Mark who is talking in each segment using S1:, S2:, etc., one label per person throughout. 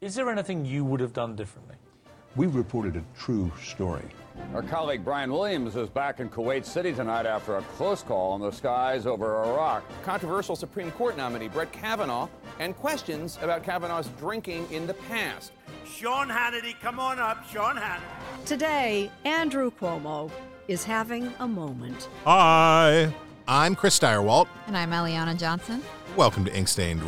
S1: Is there anything you would have done differently?
S2: We reported a true story.
S3: Our colleague Brian Williams is back in Kuwait City tonight after a close call in the skies over Iraq.
S4: Controversial Supreme Court nominee Brett Kavanaugh and questions about Kavanaugh's drinking in the past.
S5: Sean Hannity, come on up, Sean Hannity.
S6: Today, Andrew Cuomo is having a moment.
S7: Hi, I'm Chris Stirewalt.
S8: And I'm Eliana Johnson.
S7: Welcome to Inkstained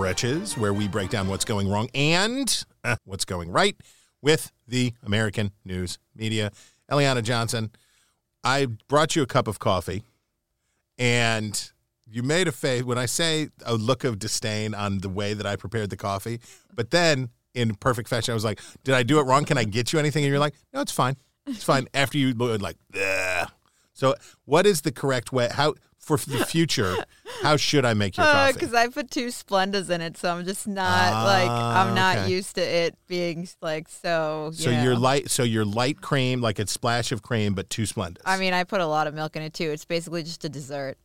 S7: Wretches, where we break down what's going wrong and uh, what's going right with the American news media. Eliana Johnson, I brought you a cup of coffee, and you made a face when I say a look of disdain on the way that I prepared the coffee. But then, in perfect fashion, I was like, "Did I do it wrong? Can I get you anything?" And you're like, "No, it's fine. It's fine." After you like, Ugh. so what is the correct way? How for the future? How should I make your coffee?
S8: Because I put two Splendas in it, so I'm just not like I'm not
S7: Ah, okay.
S8: used to it being like so. You
S7: So
S8: know.
S7: you're light. So you're light cream, like a splash of cream, but two Splendas.
S8: I mean, I put a lot of milk in it too. It's basically just a dessert.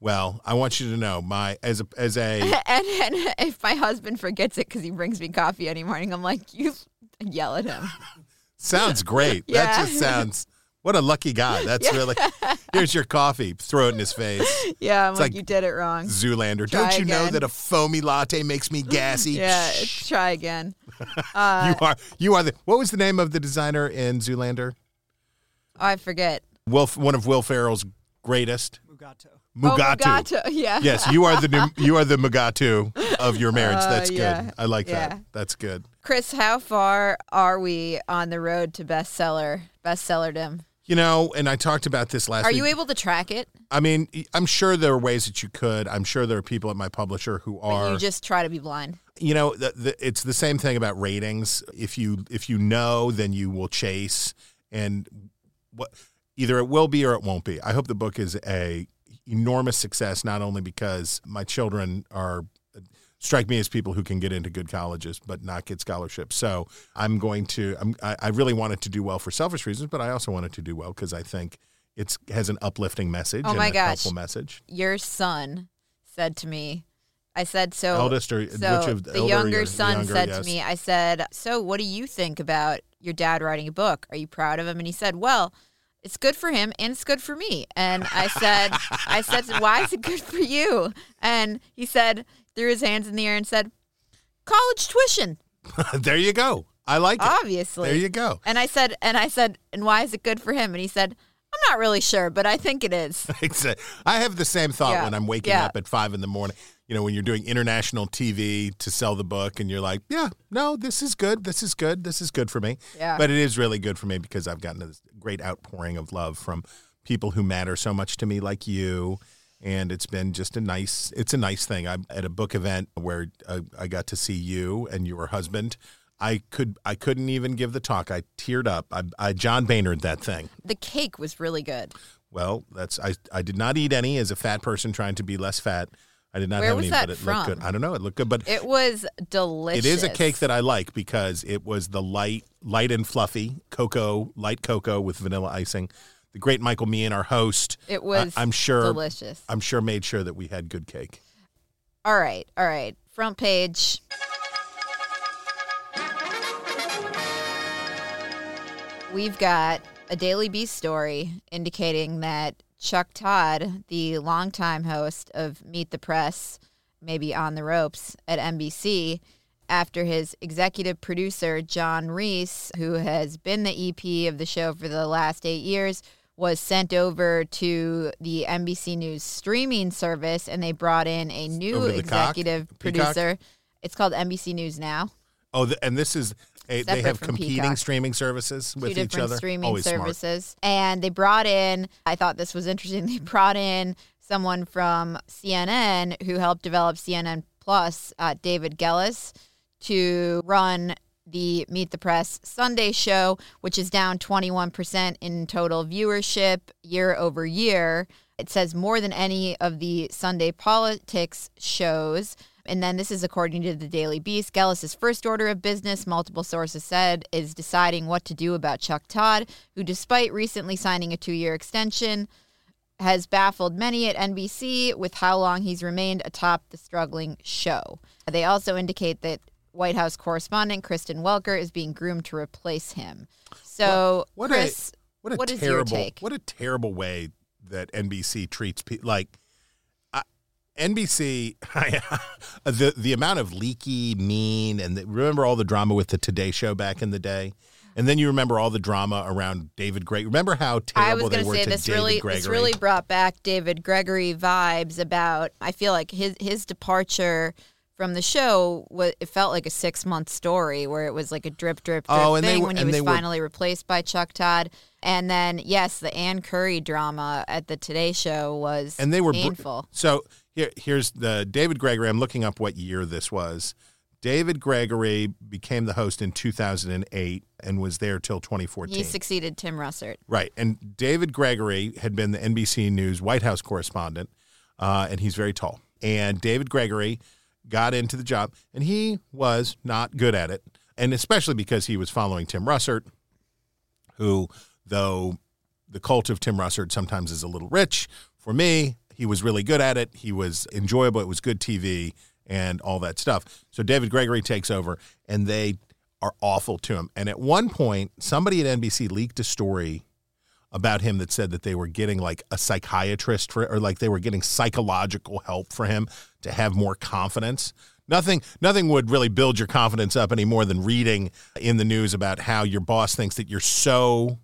S7: well, I want you to know my as a as a
S8: and, and if my husband forgets it because he brings me coffee any morning, I'm like, you yell at him.
S7: sounds great. That just sounds. What a lucky guy. That's really. Here's your coffee. Throw it in his face.
S8: Yeah, I'm
S7: It's
S8: like,
S7: like
S8: you did it wrong.
S7: Zoolander.
S8: Try
S7: Don't you know that a foamy latte makes me gassy?
S8: Yeah, try again. Uh,
S7: you are. You are the. What was the name of the designer in Zoolander?
S8: I forget.
S7: Will one of Will Ferrell's greatest.
S6: Mugato.
S7: Mugatu.
S8: Oh, Mugatu. Yeah.
S7: Yes, you are the new, you are the Mugatu of your marriage.
S8: Uh,
S7: That's good. I like
S8: Yeah.
S7: that. That's good.
S8: Chris, how far are we on the road to bestseller, bestsellerdom?
S7: You know, and I talked about this last
S8: Are
S7: week.
S8: you able to track it?
S7: I mean, I'm sure there are ways that you could. I'm sure there are people at my publisher who
S8: But
S7: are.
S8: you just try to be blind.
S7: you know, the, the, it's the same thing about ratings. If you if you know, then you will chase, and what either it will be or it won't be. I hope the book is a enormous success, not only because my children are strike me as people who can get into good colleges but not get scholarships. So I'm going to. I'm, I, I really wanted to do well for selfish reasons, but I also wanted to do well because I think it's has an uplifting message
S8: Oh
S7: and
S8: my
S7: a
S8: gosh.
S7: helpful message.
S8: Your son said to me, I said, so.
S7: Eldest or-
S8: so
S7: which of the
S8: the younger
S7: younger?
S8: son
S7: Younger,
S8: said
S7: yes.
S8: to me, I said, so what do you think about your dad writing a book? Are you proud of him? And he said, well, it's good for him and it's good for me. And I said, I said, why is it good for you? And he said, threw his hands in the air and said, college tuition,
S7: there you go. I like it.
S8: obviously.
S7: There you go.
S8: And I said, and I said, and why is it good for him? And he said, I'm not really sure, but I think it is.
S7: I have the same thought
S8: Yeah.
S7: when I'm waking
S8: Yeah.
S7: up at five in the morning. You know, when you're doing international TV to sell the book, and you're like, "Yeah, no, this is good. This is good. This is good for me."
S8: Yeah.
S7: But it is really good for me because I've gotten this great outpouring of love from people who matter so much to me, like you. And it's been just a nice. It's a nice thing. I'm at a book event where I, I got to see you and your husband. I could. I couldn't even give the talk. I teared up. I, I John baynard that thing.
S8: The cake was really good.
S7: Well, that's I. I did not eat any as a fat person trying to be less fat. I did not
S8: Where
S7: have any, but it
S8: from?
S7: looked good. I don't know. It looked good, but
S8: It was delicious.
S7: it is a cake that I like because it was the light, light and fluffy cocoa, light cocoa with vanilla icing. The great Michael Meehan, our host,
S8: It was
S7: I, am sure,
S8: delicious.
S7: I'm sure, made sure that we had good cake.
S8: All right, all right. Front page. We've got a Daily Beast story indicating that Chuck Todd, the longtime host of Meet the Press, maybe on the ropes at NBC, after his executive producer, John Reiss, who has been the EP of the show for the last eight years, was sent over to the NBC News streaming service and they brought in a new
S7: the cock?
S8: executive
S7: Peacock?
S8: producer. It's called NBC News Now.
S7: Oh, the, and this is a, they have competing
S8: Peacock.
S7: streaming services with
S8: two
S7: each
S8: different
S7: other.
S8: streaming
S7: Always smart.
S8: services. And they brought in, I thought this was interesting, they brought in someone from CNN who helped develop CNN Plus, uh, David Gellis, to run the Meet the Press Sunday show, which is down 21% in total viewership year over year. It says more than any of the Sunday politics shows. And then this is according to the Daily Beast. Gellis's first order of business, multiple sources said, is deciding what to do about Chuck Todd, who, despite recently signing a two year extension, has baffled many at NBC with how long he's remained atop the struggling show. They also indicate that White House correspondent Kristen Welker is being groomed to replace him. So,
S7: What
S8: Chris,
S7: a what a
S8: what is
S7: terrible
S8: your take?
S7: what a terrible way that NBC treats people like uh, NBC the the amount of leaky mean and the, remember all the drama with the Today show back in the day and then you remember all the drama around David Gray remember how
S8: I was
S7: terrible they were
S8: say
S7: to
S8: this
S7: David
S8: really
S7: Gregory
S8: this really brought back David Gregory vibes about I feel like his his departure from the show it felt like a six month story where it was like a drip drip drip
S7: Oh, and
S8: thing
S7: were-
S8: when he was
S7: they were-
S8: finally replaced by Chuck Todd and then yes the Ann Curry drama at the Today Show was
S7: and they were br-
S8: painful.
S7: so here, here's the David Gregory. I'm looking up what year this was. David Gregory became the host in 2008 and was there till 2014.
S8: he succeeded Tim Russert.
S7: right, and David Gregory had been the NBC News White House correspondent, uh, and he's very tall. And David Gregory got into the job, and he was not good at it, and especially because he was following Tim Russert, who, though the cult of Tim Russert sometimes is a little rich. For me, he was really good at it. He was enjoyable. It was good TV and all that stuff. So David Gregory takes over, and they are awful to him. And at one point, somebody at NBC leaked a story about him that said that they were getting like a psychiatrist for, or like they were getting psychological help for him to have more confidence. Nothing, nothing would really build your confidence up any more than reading in the news about how your boss thinks that you're so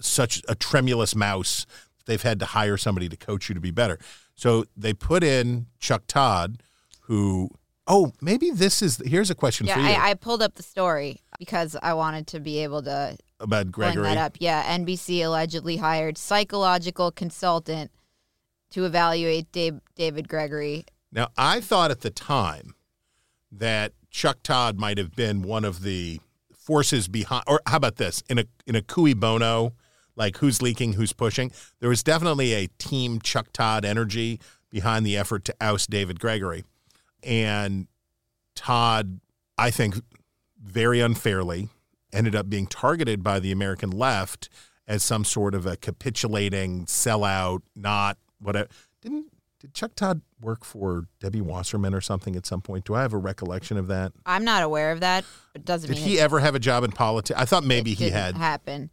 S7: such a tremulous mouse. They've had to hire somebody to coach you to be better. So they put in Chuck Todd, who, oh, maybe this is, here's a question
S8: Yeah,
S7: for you
S8: I, I pulled up the story because I wanted to be able to
S7: about Gregory.
S8: that up. Yeah, NBC allegedly hired psychological consultant to evaluate Dave, David Gregory.
S7: Now, I thought at the time that Chuck Todd might have been one of the forces behind, or how about this? In a in a cui bono, like who's leaking, who's pushing. There was definitely a team Chuck Todd energy behind the effort to oust David Gregory, and Todd, I think, very unfairly ended up being targeted by the American left as some sort of a capitulating sellout, not whatever. Didn't did Chuck Todd work for Debbie Wasserman or something at some point? Do I have a recollection of that?
S8: I'm not aware of that. It doesn't
S7: Did he ever have a job in politics? I thought maybe
S8: it
S7: he
S8: didn't
S7: had.
S8: happen.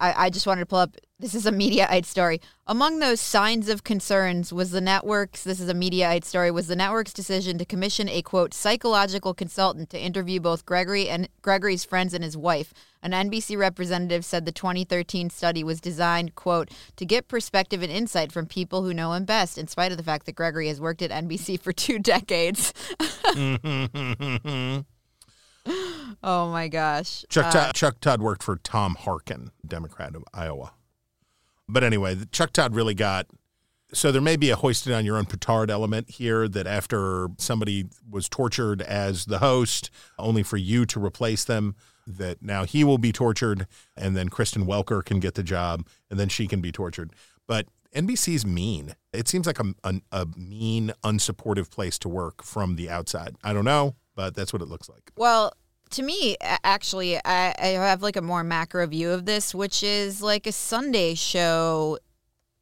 S8: I, I just wanted to pull up. This is a Mediaite story. Among those signs of concerns was the network's. This is a Mediaite story. Was the network's decision to commission a quote psychological consultant to interview both Gregory and Gregory's friends and his wife. An NBC representative said the 2013 study was designed quote to get perspective and insight from people who know him best. In spite of the fact that Gregory has worked at NBC for two decades. Mm-hmm. oh my gosh.
S7: Chuck,
S8: Uh,
S7: Todd, Chuck Todd worked for Tom Harkin, Democrat of Iowa. But anyway, Chuck Todd really got. So there may be a hoisted on your own petard element here that after somebody was tortured as the host, only for you to replace them, that now he will be tortured, and then Kristen Welker can get the job, and then she can be tortured. But NBC's mean. It seems like a, a, a mean, unsupportive place to work from the outside. I don't know, but that's what it looks like.
S8: Well, to me, actually, I, I have like a more macro view of this, which is like a Sunday show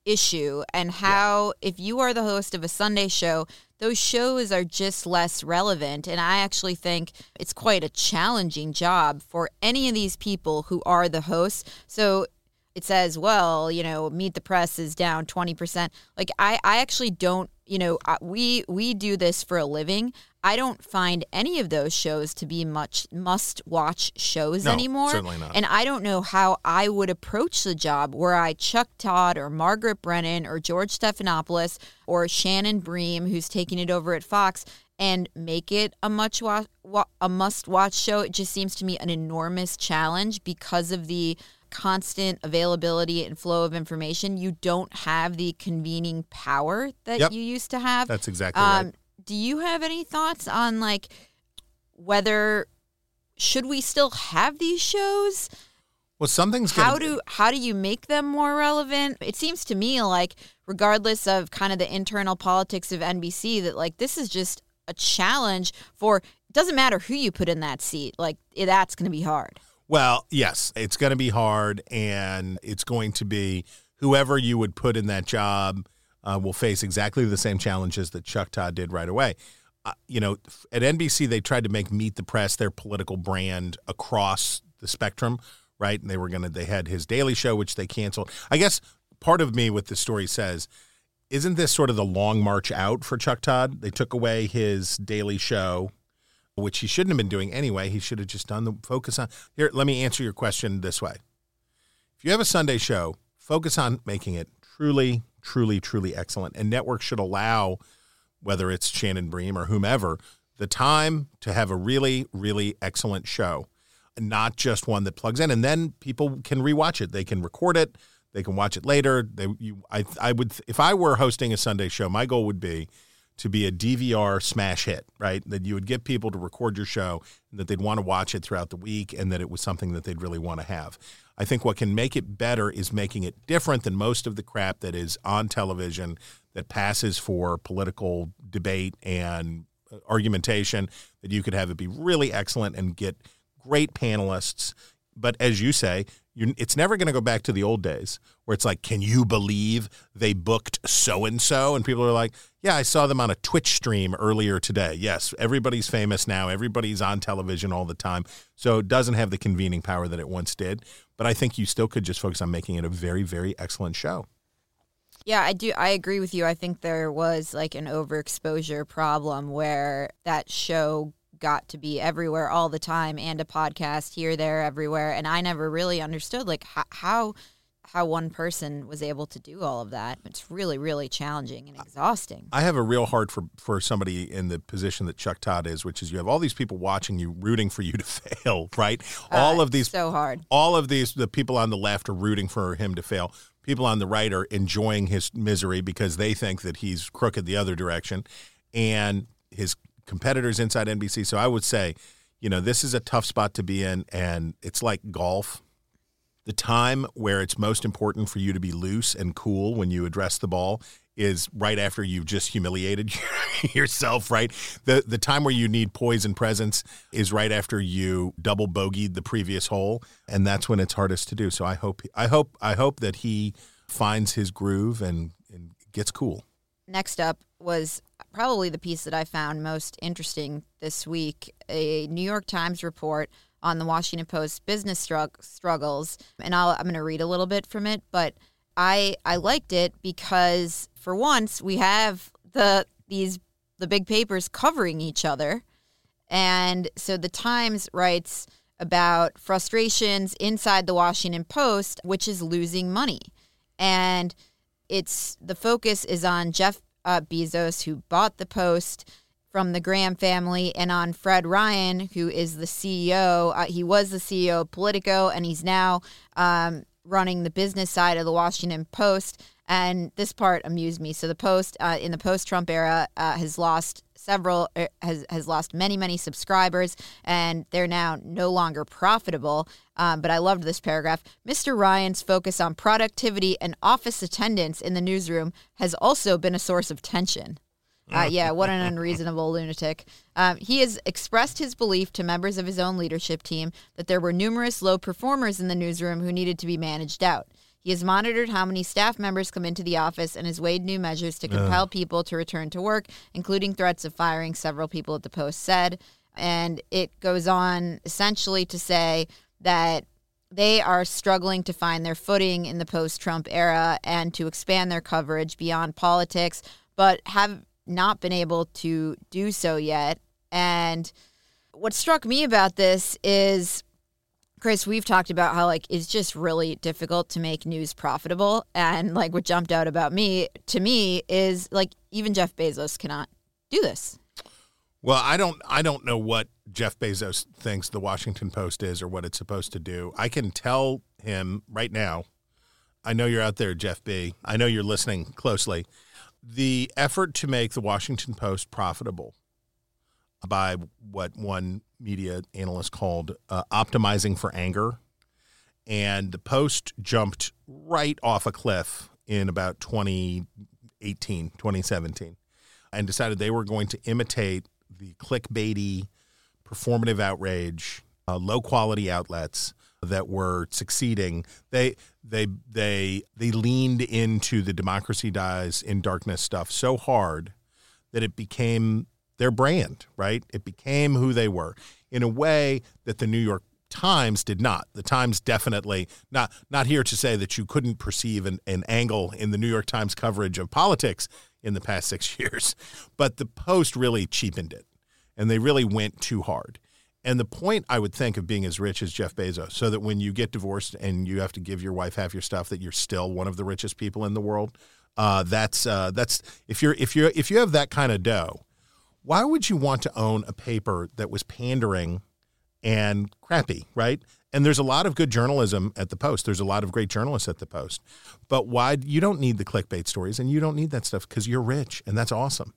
S8: issue and how if you are the host of a Sunday show, those shows are just less relevant. And I actually think it's quite a challenging job for any of these people who are the hosts. So it says, well, you know, Meet the Press is down 20%. Like I, I actually don't, you know, we we do this for a living. I don't find any of those shows to be much must watch shows
S7: No,
S8: anymore.
S7: certainly not.
S8: And I don't know how I would approach the job where I Chuck Todd or Margaret Brennan or George Stephanopoulos or Shannon Bream, who's taking it over at Fox, and make it a much wa- wa- a must watch show. It just seems to me an enormous challenge because of the constant availability and flow of information. You don't have the convening power that
S7: Yep.
S8: you used to have.
S7: That's exactly right.
S8: Um, do you have any thoughts on like whether should we still have these shows?
S7: Well, something's gonna
S8: How do how do you make them more relevant? It seems to me like regardless of kind of the internal politics of NBC that like this is just a challenge for it doesn't matter who you put in that seat. Like that's going to be hard.
S7: Well, yes, it's going to be hard, and it's going to be whoever you would put in that job uh, will face exactly the same challenges that Chuck Todd did right away. uh, you know, at NBC they tried to make Meet the Press their political brand across the spectrum, right? And they were gonna they had his Daily Show, which they canceled. I guess part of me with the story says isn't this sort of the long march out for Chuck Todd? They took away his Daily Show, which he shouldn't have been doing anyway. He should have just done the focus on. Here, let me answer your question this way. If you have a Sunday show, focus on making it truly, truly, truly excellent. And networks should allow, whether it's Shannon Bream or whomever, the time to have a really, really excellent show, not just one that plugs in. And then people can rewatch it. They can record it. They can watch it later. They, you, I, I would, if I were hosting a Sunday show, my goal would be to be a DVR smash hit, right? That you would get people to record your show that they'd want to watch it throughout the week and that it was something that they'd really want to have. I think what can make it better is making it different than most of the crap that is on television that passes for political debate and uh, argumentation, that you could have it be really excellent and get great panelists. But as you say, you, it's never going to go back to the old days where it's like, can you believe they booked so and so? And people are like, yeah, I saw them on a Twitch stream earlier today. Yes, everybody's famous now. Everybody's on television all the time. So it doesn't have the convening power that it once did. But I think you still could just focus on making it a very, very excellent show.
S8: Yeah, I do. I agree with you. I think there was like an overexposure problem where that show got to be everywhere all the time and a podcast here, there, everywhere. And I never really understood like how, how how one person was able to do all of that. It's really, really challenging and exhausting.
S7: I have a real heart for for somebody in the position that Chuck Todd is, which is you have all these people watching you, rooting for you to fail, right? all
S8: Uh,
S7: of these
S8: so hard.
S7: all of these the people on the left are rooting for him to fail. People on the right are enjoying his misery because they think that he's crooked the other direction, and his competitors inside NBC. So I would say, you know, this is a tough spot to be in, and it's like golf. The time where it's most important for you to be loose and cool when you address the ball is right after you've just humiliated yourself, right? The the time where you need poise and presence is right after you double bogeyed the previous hole, and that's when it's hardest to do. So I hope I hope I hope that he finds his groove and, and gets cool.
S8: Next up was probably the piece that I found most interesting this week a New York Times report on the Washington Post business strugg- struggles. And I'll, I'm going to read a little bit from it, but I, I liked it because for once we have the these the big papers covering each other. And so the Times writes about frustrations inside the Washington Post, which is losing money. And it's the focus is on Jeff uh, Bezos, who bought the Post from the Graham family, and on Fred Ryan, who is the CEO. Uh, he was the CEO of Politico, and he's now um, running the business side of the Washington Post. And this part amused me. So the Post uh, in the post-Trump era uh, has lost several uh, has has lost many many subscribers, and they're now no longer profitable. Um, but I loved this paragraph. Mr. Ryan's focus on productivity and office attendance in the newsroom has also been a source of tension. Uh, yeah, what an unreasonable lunatic. Um, he has expressed his belief to members of his own leadership team that there were numerous low performers in the newsroom who needed to be managed out. He has monitored how many staff members come into the office and has weighed new measures to compel people to return to work, including threats of firing, several people at the Post said. And it goes on essentially to say that they are struggling to find their footing in the post Trump era and to expand their coverage beyond politics, but have not been able to do so yet. And what struck me about this is Chris, we've talked about how like it's just really difficult to make news profitable and like what jumped out about me to me is like even Jeff Bezos cannot do this.
S7: Well, I don't I don't know what Jeff Bezos thinks the Washington Post is or what it's supposed to do. I can tell him right now. I know you're out there, Jeff B. I know you're listening closely. The effort to make the Washington Post profitable by what one media analyst called uh, optimizing for anger. And the Post jumped right off a cliff in about 2018, 2017, and decided they were going to imitate the clickbaity, performative outrage, uh, low quality outlets that were succeeding. They they they they leaned into the democracy dies in darkness stuff so hard that it became their brand, right? It became who they were in a way that the New York Times did not. The Times definitely not not here to say that you couldn't perceive an, an angle in the New York Times coverage of politics in the past six years, but the Post really cheapened it, and they really went too hard. And the point I would think of being as rich as Jeff Bezos, so that when you get divorced and you have to give your wife half your stuff, that you're still one of the richest people in the world. Uh, that's uh, that's if you're if you're if you have that kind of dough, why would you want to own a paper that was pandering and crappy, right? And there's a lot of good journalism at the Post. There's a lot of great journalists at the Post. But why you don't need the clickbait stories and you don't need that stuff because you're rich and that's awesome.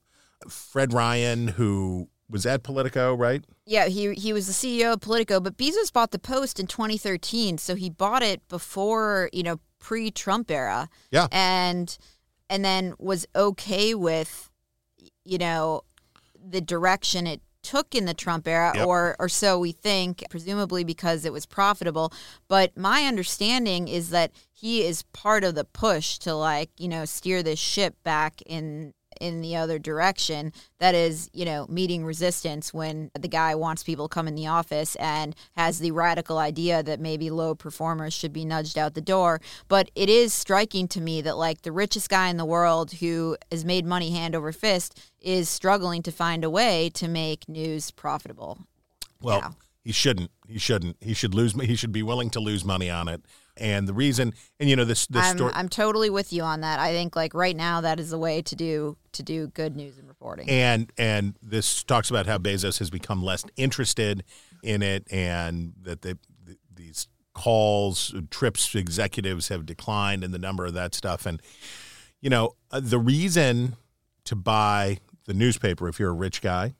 S7: Fred Ryan, who was at Politico, right?
S8: Yeah, he he was the CEO of Politico, but Bezos bought the Post in 2013, so he bought it before you know pre-Trump era.
S7: Yeah.
S8: and and then was okay with you know the direction it took in the Trump era,
S7: Yep.
S8: or or so we think, presumably because it was profitable. But my understanding is that he is part of the push to like you know steer this ship back in in the other direction that is you know meeting resistance when the guy wants people to come in the office and has the radical idea that maybe low performers should be nudged out the door but it is striking to me that like the richest guy in the world who has made money hand over fist is struggling to find a way to make news profitable
S7: Well,
S8: Yeah.
S7: he shouldn't. He shouldn't. He should lose. He should be willing to lose money on it. And the reason, and you know, this this
S8: I'm,
S7: story.
S8: I'm totally with you on that i think like right now that is the way to do to do good news and reporting
S7: and and this talks about how Bezos has become less interested in it, and that the, the, these calls, trips, executives have declined, and the number of that stuff. And you know, uh, the reason to buy the newspaper if you're a rich guy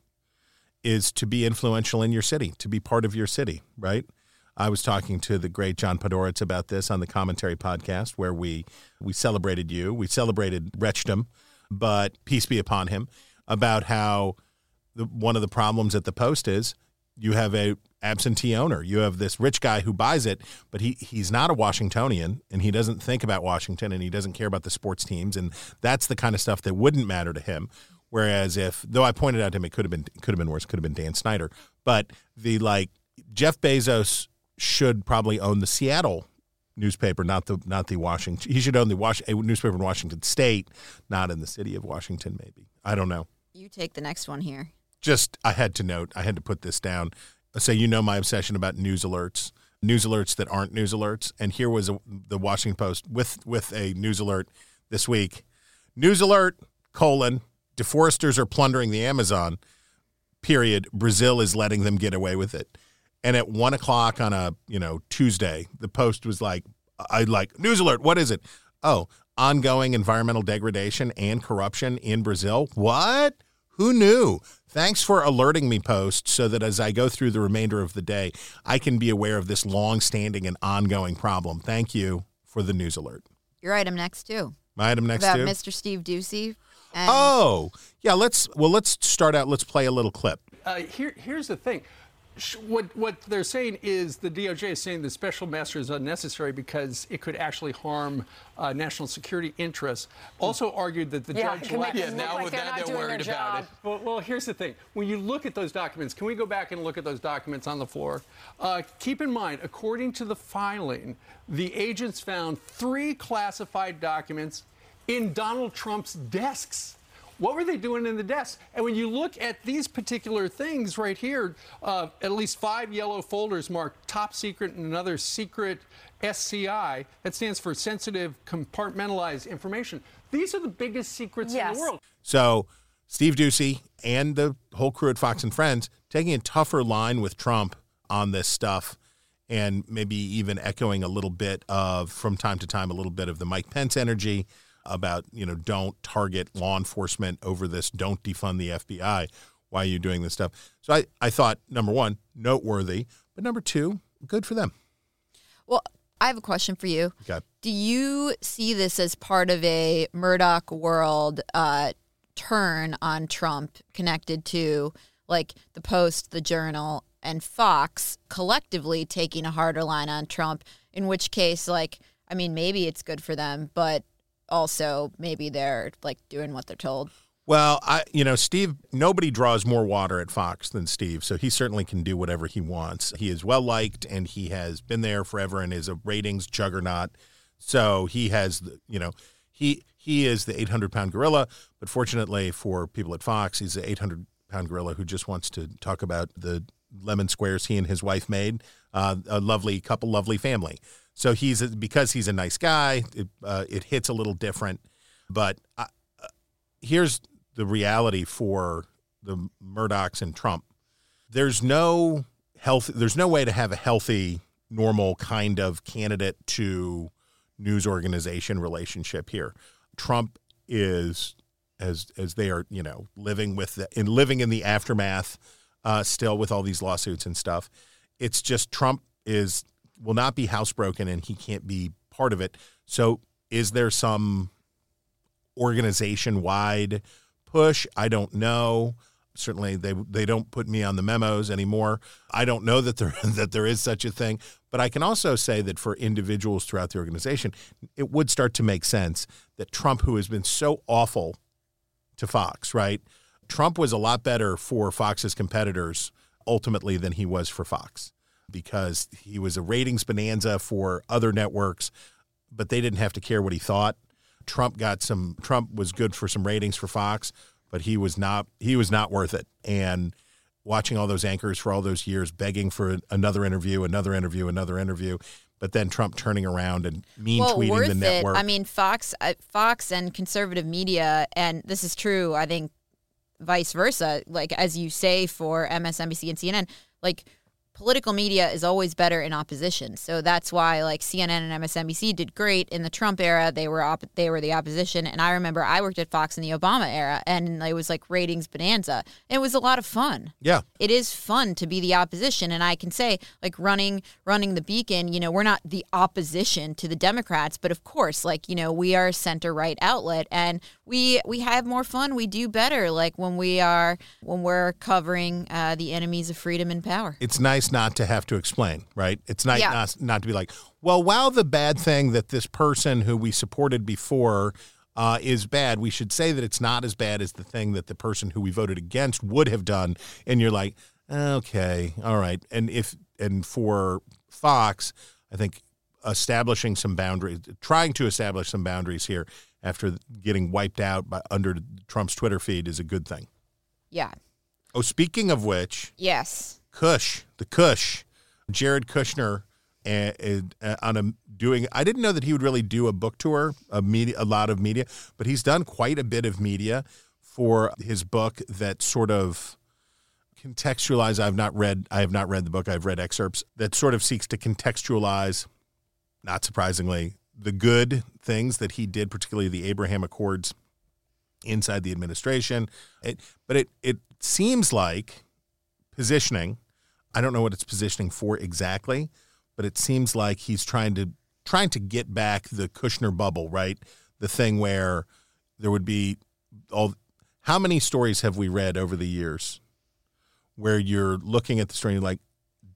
S7: is to be influential in your city, to be part of your city, right? I was talking to the great John Podhoretz about this on the commentary podcast where we we celebrated you, we celebrated Wretchdom, but peace be upon him, about how the, one of the problems at the Post is you have a absentee owner. You have this rich guy who buys it, but he he's not a Washingtonian and he doesn't think about Washington and he doesn't care about the sports teams and that's the kind of stuff that wouldn't matter to him. Whereas if though I pointed out to him it could have been could have been worse, could have been Dan Snyder, but the like Jeff Bezos should probably own the Seattle newspaper, not the not the Washington. He should own the Was- a newspaper in Washington State, not in the city of Washington. Maybe I don't know.
S8: you take the next one here
S7: Just I had to note. I had to put this down. So you know my obsession about news alerts, news alerts that aren't news alerts. And here was a, the Washington Post with with a news alert this week. News alert: colon deforesters are plundering the Amazon. Period. Brazil is letting them get away with it. And at one o'clock on a you know Tuesday, the Post was like, "I like news alert. What is it? Oh, ongoing environmental degradation and corruption in Brazil. What? Who knew? Thanks for alerting me, Post, so that as I go through the remainder of the day, I can be aware of this long-standing and ongoing problem. Thank you for the news alert.
S8: your item next too
S7: My item next
S8: about
S7: to
S8: mr steve Doocy and
S7: oh yeah. Let's well let's start out. Let's play a little clip.
S9: Uh, here, here's the thing. Sh- What, what they're saying is the DOJ is saying the special master is unnecessary because it could actually harm uh, national security interests. Also argued that the
S10: Yeah,
S9: judge
S10: it can make
S9: left-
S10: them look like they're worried about it.
S9: well, well, here's the thing. When you look at those documents, can we go back and look at those documents on the floor? Uh, keep in mind, according to the filing, the agents found three classified documents in Donald Trump's desks. What were they doing in the desk? And when you look at these particular things right here, uh, at least five yellow folders marked top secret and another secret SCI, that stands for sensitive compartmentalized information. These are the biggest secrets in the world.
S7: So Steve Doocy and the whole crew at Fox and Friends taking a tougher line with Trump on this stuff and maybe even echoing a little bit of from time to time a little bit of the Mike Pence energy about, you know, don't target law enforcement over this, don't defund the FBI. Why are you doing this stuff? So I, I thought number one, noteworthy, but number two, good for them.
S8: Well, I have a question for you.
S7: Okay.
S8: Do you see this as part of a Murdoch world uh, turn on Trump connected to like the Post, the Journal, and Fox collectively taking a harder line on Trump? In which case, like, I mean, maybe it's good for them, but also maybe they're like doing what they're told.
S7: Well, I you know, Steve nobody draws more water at Fox than Steve, so he certainly can do whatever he wants. He is well liked and he has been there forever and is a ratings juggernaut. So he has the you know, he he is the 800 pound gorilla, but fortunately for people at Fox, he's the 800 pound gorilla who just wants to talk about the lemon squares he and his wife made. Uh, a lovely couple, lovely family. So he's because he's a nice guy. It, uh, it hits a little different, but I, uh, here's the reality for the Murdochs and Trump. There's no health. There's no way to have a healthy, normal kind of candidate to news organization relationship here. Trump is as as they are, you know, living with the, in living in the aftermath uh, still with all these lawsuits and stuff. It's just Trump is will not be housebroken and he can't be part of it. So is there some organization wide push? I don't know. Certainly they they don't put me on the memos anymore. I don't know that there that there is such a thing, but I can also say that for individuals throughout the organization, it would start to make sense that Trump who has been so awful to Fox, right? Trump was a lot better for Fox's competitors ultimately than he was for Fox because he was a ratings bonanza for other networks, but they didn't have to care what he thought. Trump got some Trump was good for some ratings for Fox, but he was not he was not worth it. And watching all those anchors for all those years begging for another interview, another interview, another interview, but then Trump turning around and mean
S8: well,
S7: tweeting
S8: worth
S7: the network.
S8: It. I mean, Fox, uh, Fox, and conservative media, and this is true. I think vice versa. Like as you say for MSNBC and CNN, like political media is always better in opposition. So that's why like CNN and MSNBC did great in the Trump era. They were op- they were the opposition. And I remember I worked at Fox in the Obama era and it was like ratings bonanza. It was a lot of fun.
S7: Yeah.
S8: It is fun to be the opposition and I can say like running running the beacon, you know, we're not the opposition to the Democrats, but of course, like, you know, we are a center right outlet and we we have more fun. We do better like when we are when we're covering uh, the enemies of freedom and power.
S7: It's nice not to have to explain, right? It's nice
S8: Yeah.
S7: not, not to be like, well, while the bad thing that this person who we supported before uh, is bad, we should say that it's not as bad as the thing that the person who we voted against would have done. And you're like, okay, all right. And if and for Fox, I think establishing some boundaries, trying to establish some boundaries here after getting wiped out by under Trump's Twitter feed is a good thing.
S8: Yeah.
S7: Oh, speaking of which,
S8: Yes.
S7: Kush, the Kush, Jared Kushner, uh, uh, on a doing. I didn't know that he would really do a book tour, a media, a lot of media, but he's done quite a bit of media for his book that sort of contextualize. I've not read. I have not read the book. I've read excerpts that sort of seeks to contextualize. Not surprisingly, the good things that he did, particularly the Abraham Accords inside the administration. It, but it it seems like positioning. I don't know what it's positioning for exactly, but it seems like he's trying to trying to get back the Kushner bubble, right? The thing where there would be all. How many stories have we read over the years where you're looking at the story and like,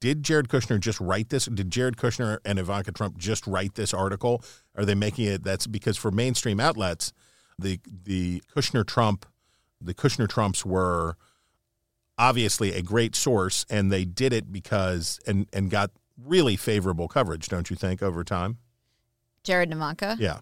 S7: did Jared Kushner just write this? Did Jared Kushner and Ivanka Trump just write this article? Are they making it? That's because for mainstream outlets, the the Kushner Trump, the Kushner Trumps were obviously a great source, and they did it because and and got really favorable coverage, don't you think, over time?
S8: Jared and Ivanka.
S7: Yeah.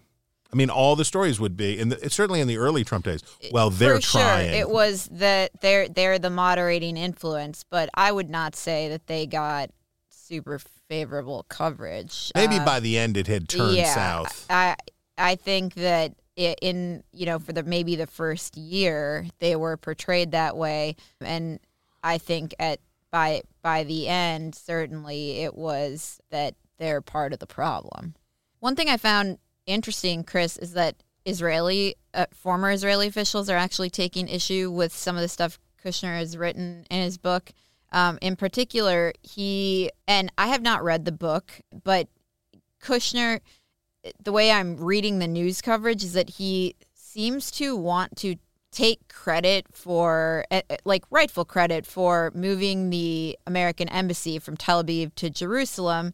S7: I mean, all the stories would be, and certainly in the early Trump days. Well, they're
S8: For
S7: trying.
S8: Sure. It was that they're they're the moderating influence, but I would not say that they got super favorable coverage.
S7: Maybe
S8: Uh,
S7: by the end it had turned
S8: yeah,
S7: south.
S8: I I think that in you know for the maybe the first year they were portrayed that way, and I think at by by the end certainly it was that they're part of the problem. One thing I found interesting, Chris, is that Israeli uh, former Israeli officials are actually taking issue with some of the stuff Kushner has written in his book. Um, in particular, he and I have not read the book, but Kushner, the way I'm reading the news coverage is that he seems to want to take credit for, eh, eh, like rightful credit for moving the American embassy from Tel Aviv to Jerusalem,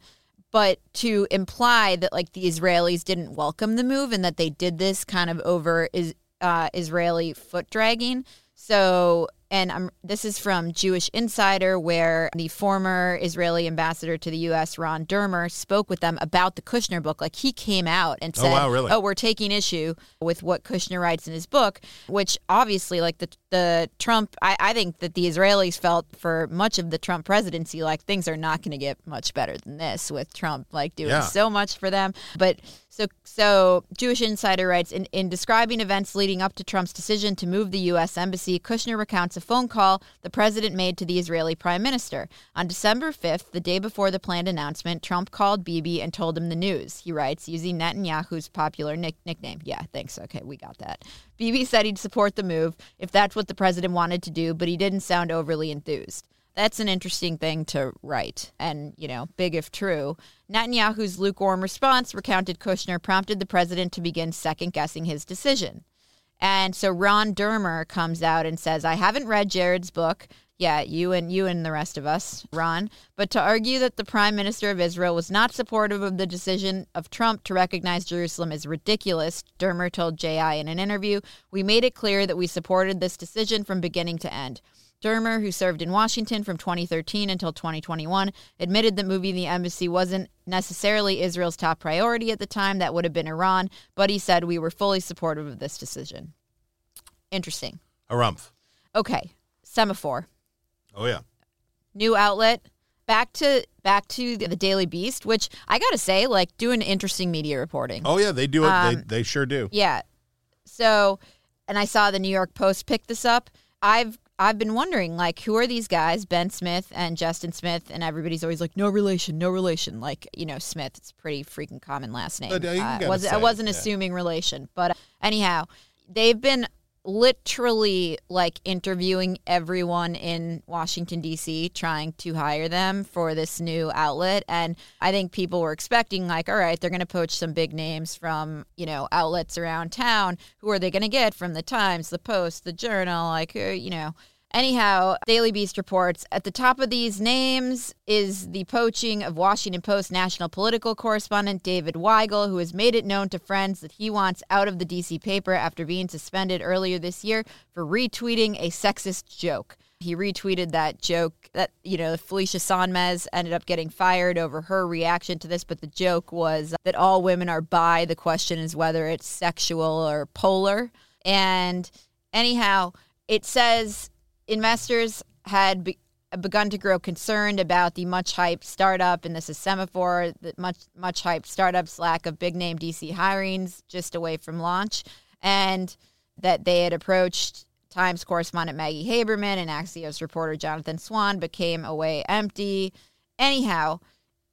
S8: but to imply that like the Israelis didn't welcome the move and that they did this kind of over is uh, Israeli foot dragging. So, and I'm, this is from Jewish Insider, where the former Israeli ambassador to the U.S., Ron Dermer, spoke with them about the Kushner book. Like he came out and
S7: Oh,
S8: said,
S7: wow, really?
S8: "Oh, we're taking issue with what Kushner writes in his book," which obviously, like the the Trump, I, I think that the Israelis felt for much of the Trump presidency, like things are not going to get much better than this with Trump, like doing
S7: Yeah.
S8: so much for them. But so so Jewish Insider writes in, in describing events leading up to Trump's decision to move the U.S. embassy, Kushner recounts a phone call the president made to the Israeli prime minister on December 5th, the day before the planned announcement. Trump called Bibi and told him the news. He writes using Netanyahu's popular nick- nickname. Yeah, thanks. Okay, we got that. Bibi said he'd support the move if that's what the president wanted to do, but he didn't sound overly enthused. That's an interesting thing to write, and, you know, big if true. Netanyahu's lukewarm response, recounted Kushner, prompted the president to begin second guessing his decision. And so Ron Dermer comes out and says, I haven't read Jared's book. Yeah, you and you and the rest of us, Ron. But to argue that the prime minister of Israel was not supportive of the decision of Trump to recognize Jerusalem is ridiculous, Dermer told JI in an interview. We made it clear that we supported this decision from beginning to end. Dermer, who served in Washington from 2013 until 2021, admitted that moving the embassy wasn't necessarily Israel's top priority at the time. That would have been Iran, but he said we were fully supportive of this decision. Interesting.
S7: Harumph.
S8: Okay, Semafor,
S7: Oh yeah.
S8: new outlet. Back to back to the Daily Beast, which I gotta say, like doing interesting media reporting.
S7: Oh yeah, they do it.
S8: Um,
S7: they they sure do.
S8: Yeah. So, and I saw the New York Post pick this up. I've I've been wondering, like, who are these guys, Ben Smith and Justin Smith, and everybody's always like, no relation, no relation. Like, you know, Smith, it's a pretty freaking common last name.
S7: Uh, you
S8: I was I
S7: it,
S8: wasn't
S7: yeah.
S8: assuming relation, but anyhow, they've been literally like interviewing everyone in Washington D.C. trying to hire them for this new outlet and I think people were expecting like all right they're going to poach some big names from you know outlets around town who are they going to get from the Times the Post the Journal like you know Anyhow, Daily Beast reports at the top of these names is the poaching of Washington Post national political correspondent David Weigel, who has made it known to friends that he wants out of the DC paper after being suspended earlier this year for retweeting a sexist joke. He retweeted that joke that, you know, Felicia Sonmez ended up getting fired over her reaction to this, but the joke was that all women are bi. The question is whether it's sexual or polar. And anyhow, it says investors had be- begun to grow concerned about the much hyped startup, and this is Semafor, the much much hyped startup's lack of big name DC hirings just away from launch, and that they had approached Times correspondent Maggie Haberman and Axios reporter Jonathan Swan, but came away empty. Anyhow,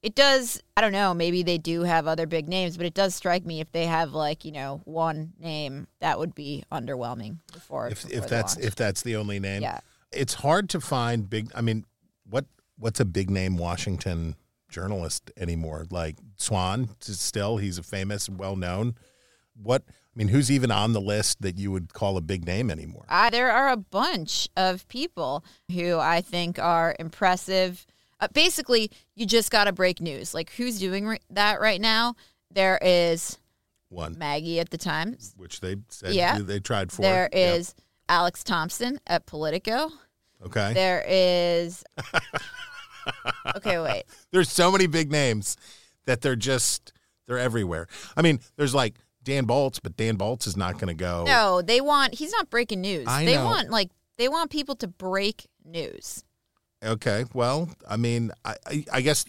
S8: it does i don't know maybe they do have other big names but it does strike me if they have like you know one name that would be underwhelming before
S7: If
S8: before
S7: if that's
S8: launch.
S7: if that's the only name.
S8: Yeah.
S7: It's hard to find big. I mean, what what's a big name Washington journalist anymore? Like Swan, still he's a famous, well known. What I mean, who's even on the list that you would call a big name anymore?
S8: Uh, there are a bunch of people who I think are impressive. Uh, basically, you just got to break news. Like, who's doing ri- that right now? There is
S7: One,
S8: Maggie at the Times.
S7: which they said
S8: Yeah.
S7: they tried for.
S8: There is Yep. Alex Thompson at Politico.
S7: okay.
S8: There is. okay, wait.
S7: there's so many big names that they're just they're everywhere. I mean, there's like Dan Balz, but Dan Balz is not going to go.
S8: No, they want. He's not breaking news.
S7: I
S8: they
S7: know.
S8: want like they want people to break news.
S7: Okay, well, I mean, I, I, I guess,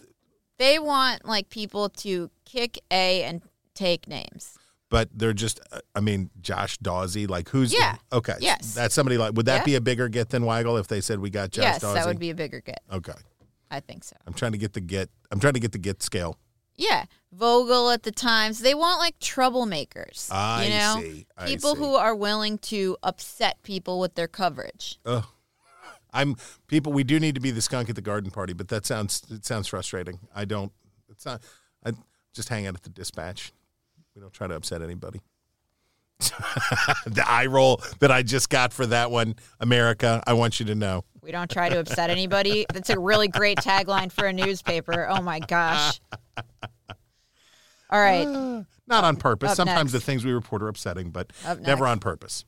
S8: They want like people to kick A and take names.
S7: but they're just. uh, I mean, Josh Dawsey, like who's?
S8: Yeah.
S7: Okay.
S8: Yes.
S7: That's somebody like. Would that
S8: Yeah.
S7: be a bigger get than Weigel if they said we got Josh
S8: yes,
S7: Dawsey?
S8: that would be a bigger get.
S7: Okay.
S8: I think so.
S7: I'm trying to get the get. I'm trying to get the get scale.
S8: Yeah, Vogel at the Times. They want like troublemakers.
S7: I
S8: you know,
S7: see. I
S8: people
S7: see.
S8: who are willing to upset people with their coverage.
S7: Ugh. I'm people. We do need to be the skunk at the garden party, but that sounds it sounds frustrating. I don't. It's not. I just hang out at the dispatch. We don't try to upset anybody. the eye roll that I just got for that one, America. I want you to know.
S8: We don't try to upset anybody. That's a really great tagline for a newspaper. Oh my gosh. All right.
S7: Not on purpose.
S8: up
S7: Sometimes
S8: next.
S7: the things we report are upsetting, but never on purpose.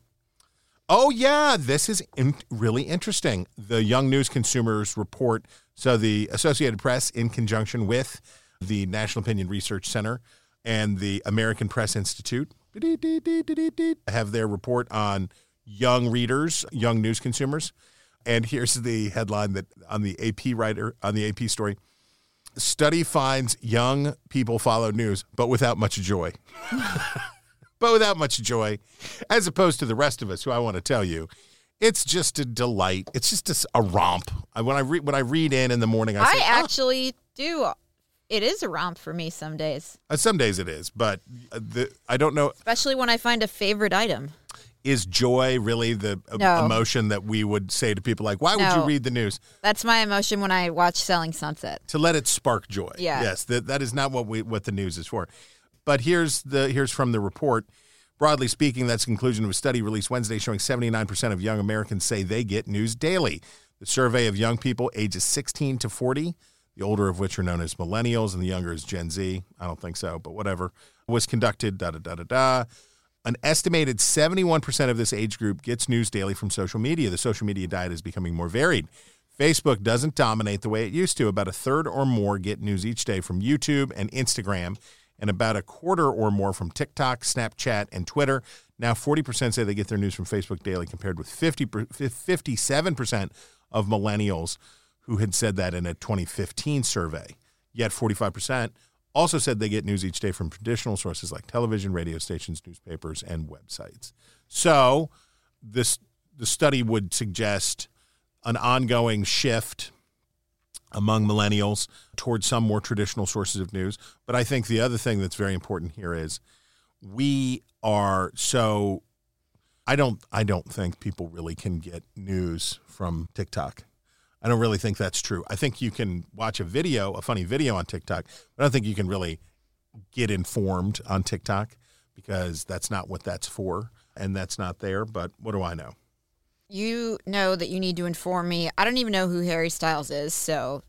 S7: Oh, yeah, this is in- really interesting. The Young News Consumers Report. So, the Associated Press, in conjunction with the National Opinion Research Center and the American Press Institute, have their report on young readers, young news consumers. And here's the headline that on the AP writer, on the AP story study finds young people follow news, but without much joy. but without much joy, as opposed to the rest of us, who I want to tell you, it's just a delight. It's just a romp. I, when I read when I read in in the morning, I,
S8: I
S7: say, "Ah."
S8: actually do. It is a romp for me some days,
S7: Uh, some days it is, but uh, the, I don't know.
S8: especially when I find a favorite item.
S7: Is joy really the uh,
S8: No.
S7: emotion that we would say to people like, "Why would you read the news?"
S8: That's my emotion when I watch Selling Sunset.
S7: to let it spark joy.
S8: Yeah.
S7: Yes, that that is not what we what the news is for. But here's the here's from the report. Broadly speaking, that's the conclusion of a study released Wednesday showing 79% of young Americans say they get news daily. The survey of young people ages 16 to 40, the older of which are known as millennials and the younger is Gen Z. I don't think so, but whatever. Was conducted da da da da da. An estimated 71% of this age group gets news daily from social media. The social media diet is becoming more varied. Facebook doesn't dominate the way it used to. About a third or more get news each day from YouTube and Instagram, and about a quarter or more from TikTok, Snapchat, and Twitter. Now, 40% say they get their news from Facebook daily, compared with 50, 57% of millennials who had said that in a 2015 survey. Yet 45% also said they get news each day from traditional sources like television, radio stations, newspapers, and websites. So, this the study would suggest an ongoing shift among millennials towards some more traditional sources of news. But I think the other thing that's very important here is we are so I don't I don't think people really can get news from TikTok. I don't really think that's true. I think you can watch a video, a funny video on TikTok, but I don't think you can really get informed on TikTok because that's not what that's for and that's not there, but what do I know?
S8: You know that you need to inform me. I don't even know who Harry Styles is, so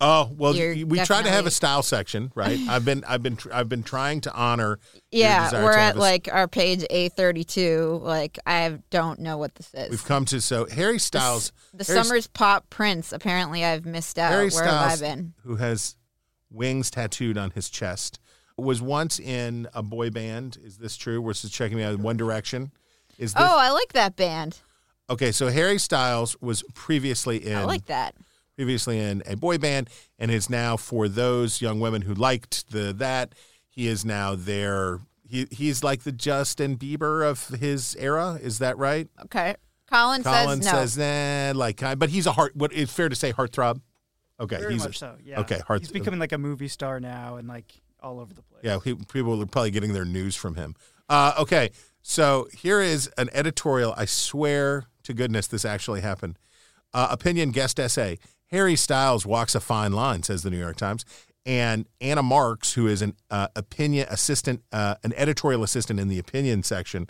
S7: Oh well,
S8: You're
S7: we try to have a style section, right? I've been, I've been, tr- I've been trying to honor.
S8: yeah, we're at
S7: a
S8: like our page A thirty two. Like I don't know what this is.
S7: We've come to so Harry Styles.
S8: the
S7: Harry,
S8: summer's pop prince. Apparently, I've missed out.
S7: Harry
S8: Where have I
S7: Styles,
S8: been?
S7: who has wings tattooed on his chest, was once in a boy band. Is this true? We're just checking me out. One Direction. Is this
S8: Oh, I like that band.
S7: Okay? So Harry Styles was previously in
S8: I like that.
S7: previously in a boy band and is now for those young women who liked the that he is now their he he's like the Justin Bieber of his era is that right
S8: Okay. Colin,
S7: Colin
S8: says no.
S7: says nah like but he's a heart what it's fair to say heartthrob okay
S11: Very
S7: he's
S11: much
S7: a,
S11: so. Yeah.
S7: okay heart
S11: He's becoming like a movie star now and like all over the place.
S7: yeah he, people are probably getting their news from him uh, okay so here is an editorial I swear to goodness this actually happened uh, opinion guest essay. Harry Styles walks a fine line, says the New York Times. And Anna Marks, who is an uh, opinion assistant, uh, an editorial assistant in the opinion section,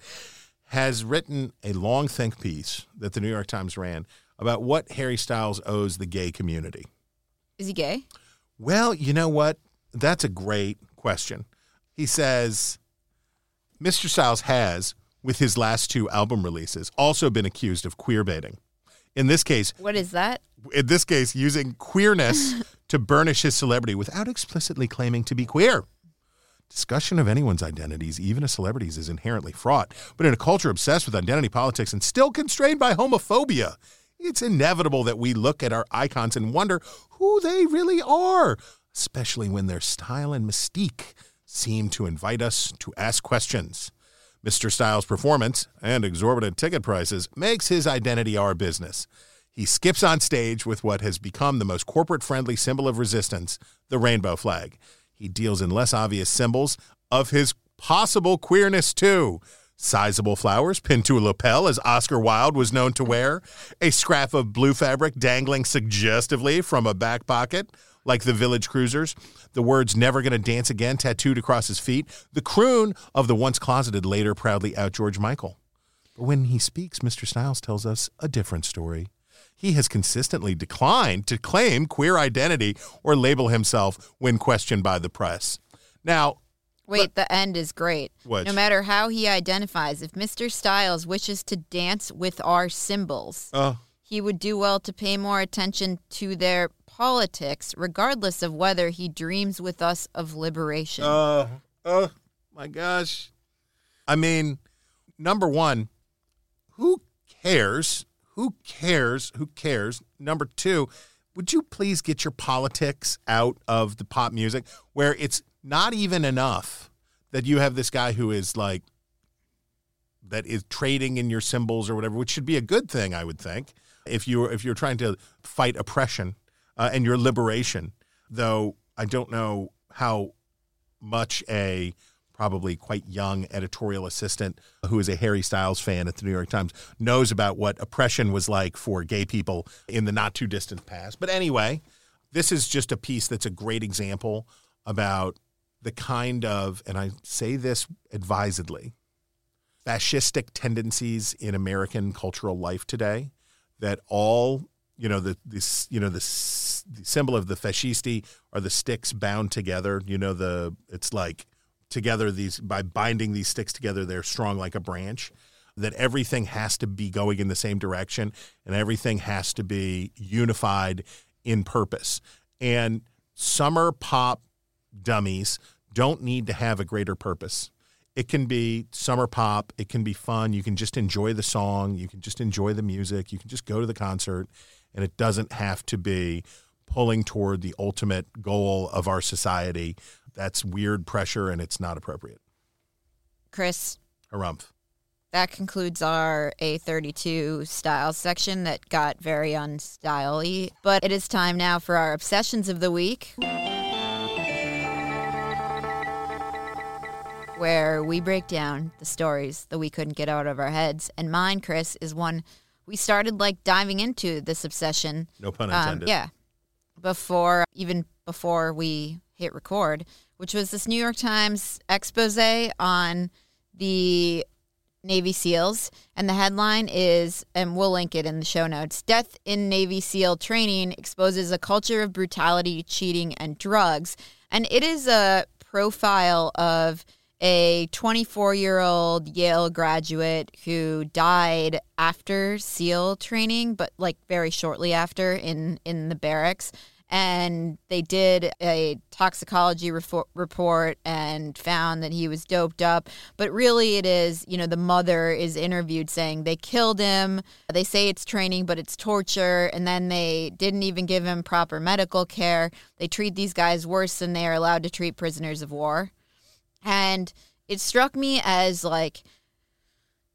S7: has written a long think piece that the New York Times ran about what Harry Styles owes the gay community.
S8: Is he gay?
S7: Well, you know what? That's a great question. He says Mr. Styles has, with his last two album releases, also been accused of queer baiting. In this case,
S8: What is that?
S7: in this case, using queerness to burnish his celebrity without explicitly claiming to be queer. Discussion of anyone's identities, even a celebrity's, is inherently fraught. But in a culture obsessed with identity politics and still constrained by homophobia, it's inevitable that we look at our icons and wonder who they really are, especially when their style and mystique seem to invite us to ask questions. Mr. Styles' performance and exorbitant ticket prices makes his identity our business. He skips on stage with what has become the most corporate friendly symbol of resistance, the rainbow flag. He deals in less obvious symbols of his possible queerness, too. Sizable flowers pinned to a lapel, as Oscar Wilde was known to wear, a scrap of blue fabric dangling suggestively from a back pocket, like the village cruisers, the words never gonna dance again tattooed across his feet, the croon of the once closeted, later proudly out George Michael. But when he speaks, Mr. Styles tells us a different story. He has consistently declined to claim queer identity or label himself when questioned by the press. Now,
S8: Wait, the end is great.
S7: Which?
S8: No matter how he identifies, if Mr. Styles wishes to dance with our symbols,
S7: Oh,
S8: he would do well to pay more attention to their politics, regardless of whether he dreams with us of liberation.
S7: oh, oh, my gosh. I mean, number one, who cares? Who cares? Who cares? Number two, would you please get your politics out of the pop music where it's not even enough that you have this guy who is like, that is trading in your symbols or whatever, which should be a good thing, I would think, if you're if you're trying to fight oppression uh, and your liberation. Though I don't know how much a probably quite young editorial assistant who is a Harry Styles fan at the New York Times knows about what oppression was like for gay people in the not too distant past. But anyway, this is just a piece that's a great example about the kind of, and I say this advisedly, fascistic tendencies in American cultural life today that all you know the this you know the, the symbol of the fascisti are the sticks bound together. You know the it's like together these by binding these sticks together they're strong like a branch that everything has to be going in the same direction and everything has to be unified in purpose. And summer pop dummies don't need to have a greater purpose it can be summer pop. It can be fun. You can just enjoy the song. You can just enjoy the music. You can just go to the concert, and it doesn't have to be pulling toward the ultimate goal of our society. That's weird pressure, and it's not appropriate.
S8: Chris,
S7: Harumph.
S8: that concludes our A32 style section that got very unstyley. But it is time now for our obsessions of the week. Where we break down the stories that we couldn't get out of our heads. And mine, Chris, is one we started like diving into this obsession.
S7: No pun
S8: um,
S7: intended.
S8: yeah. Before, even before we hit record, which was this New York Times expose on the Navy SEALs. And the headline is, and we'll link it in the show notes Death in Navy SEAL Training exposes a culture of brutality, cheating, and drugs. And it is a profile of a 24 year old Yale graduate who died after SEAL training, but like very shortly after in, in the barracks. And they did a toxicology refor- report and found that he was doped up. But really it is you know the mother is interviewed saying they killed him. They say it's training but it's torture. And then they didn't even give him proper medical care. They treat these guys worse than they are allowed to treat prisoners of war and it struck me as like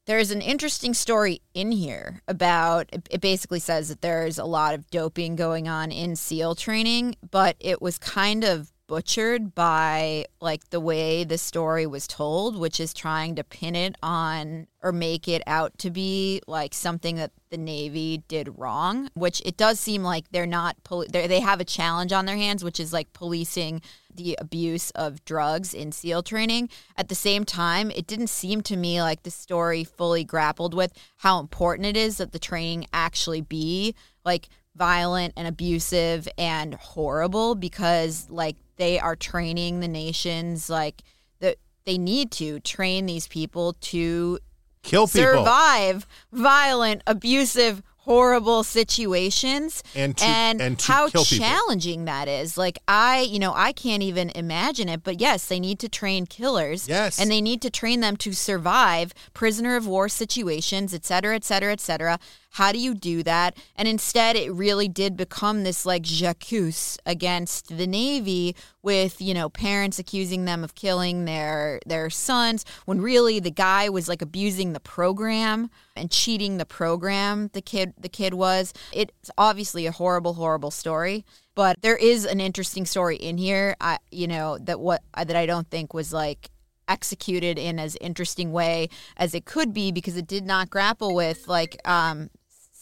S8: there's an interesting story in here about it- basically says that there's a lot of doping going on in SEAL training, but it was kind of butchered by like the way the story was told, which is trying to pin it on or make it out to be like something that the Navy did wrong, which it does seem like they're not poli- they're, they have a challenge on their hands, which is like policing the abuse of drugs in SEAL training. At the same time, it didn't seem to me like the story fully grappled with how important it is that the training actually be like violent and abusive and horrible because like they are training the nations like that they need to train these people to
S7: Kill people.
S8: survive violent, abusive, horrible situations
S7: And to-
S8: and,
S7: and to
S8: how
S7: kill people.
S8: challenging that is. Like I, you know, I can't even imagine it, but yes, they need to train killers.
S7: Yes.
S8: And they need to train them to survive prisoner of war situations, et cetera, et cetera, et cetera. How do you do that? And instead, it really did become this like j'accuse against the Navy with, you know, parents accusing them of killing their their sons when really the guy was like abusing the program and cheating the program the kid the kid was. It's obviously a horrible, horrible story. But there is an interesting story in here, I, you know, that what that I don't think was like executed in as interesting way as it could be because it did not grapple with like um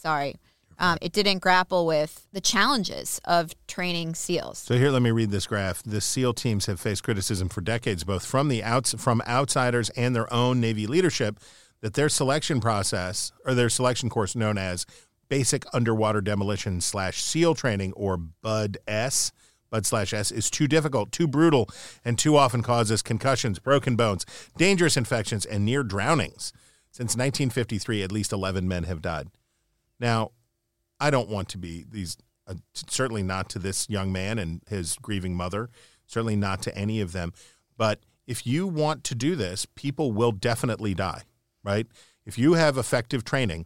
S8: sorry um, it didn't grapple with the challenges of training seals
S7: So here, let me read this graph. The SEAL teams have faced criticism for decades, both from the outs from outsiders and their own Navy leadership, that their selection process or their selection course, known as Basic Underwater Demolition slash SEAL Training or BUD S, Bud slash S is too difficult, too brutal, and too often causes concussions, broken bones, dangerous infections, and near drownings. Since 1953, at least 11 men have died. Now, I don't want to be these, uh, certainly not to this young man and his grieving mother, certainly not to any of them. But if you want to do this, people will definitely die, right? If you have effective training,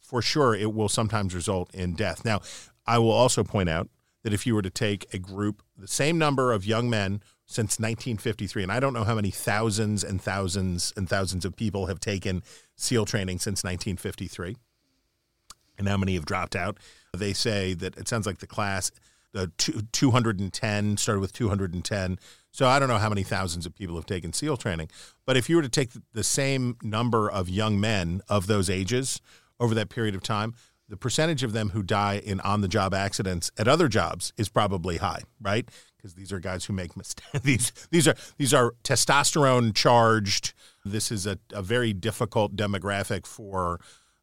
S7: for sure it will sometimes result in death. Now, I will also point out that if you were to take a group, the same number of young men since 1953, and I don't know how many thousands and thousands and thousands of people have taken SEAL training since 1953 and how many have dropped out. They say that it sounds like the class, the two, 210 started with 210. So I don't know how many thousands of people have taken SEAL training. But if you were to take the same number of young men of those ages over that period of time, the percentage of them who die in on the job accidents at other jobs is probably high, right? Because these are guys who make mistakes. these these are these are testosterone charged. This is a, a very difficult demographic for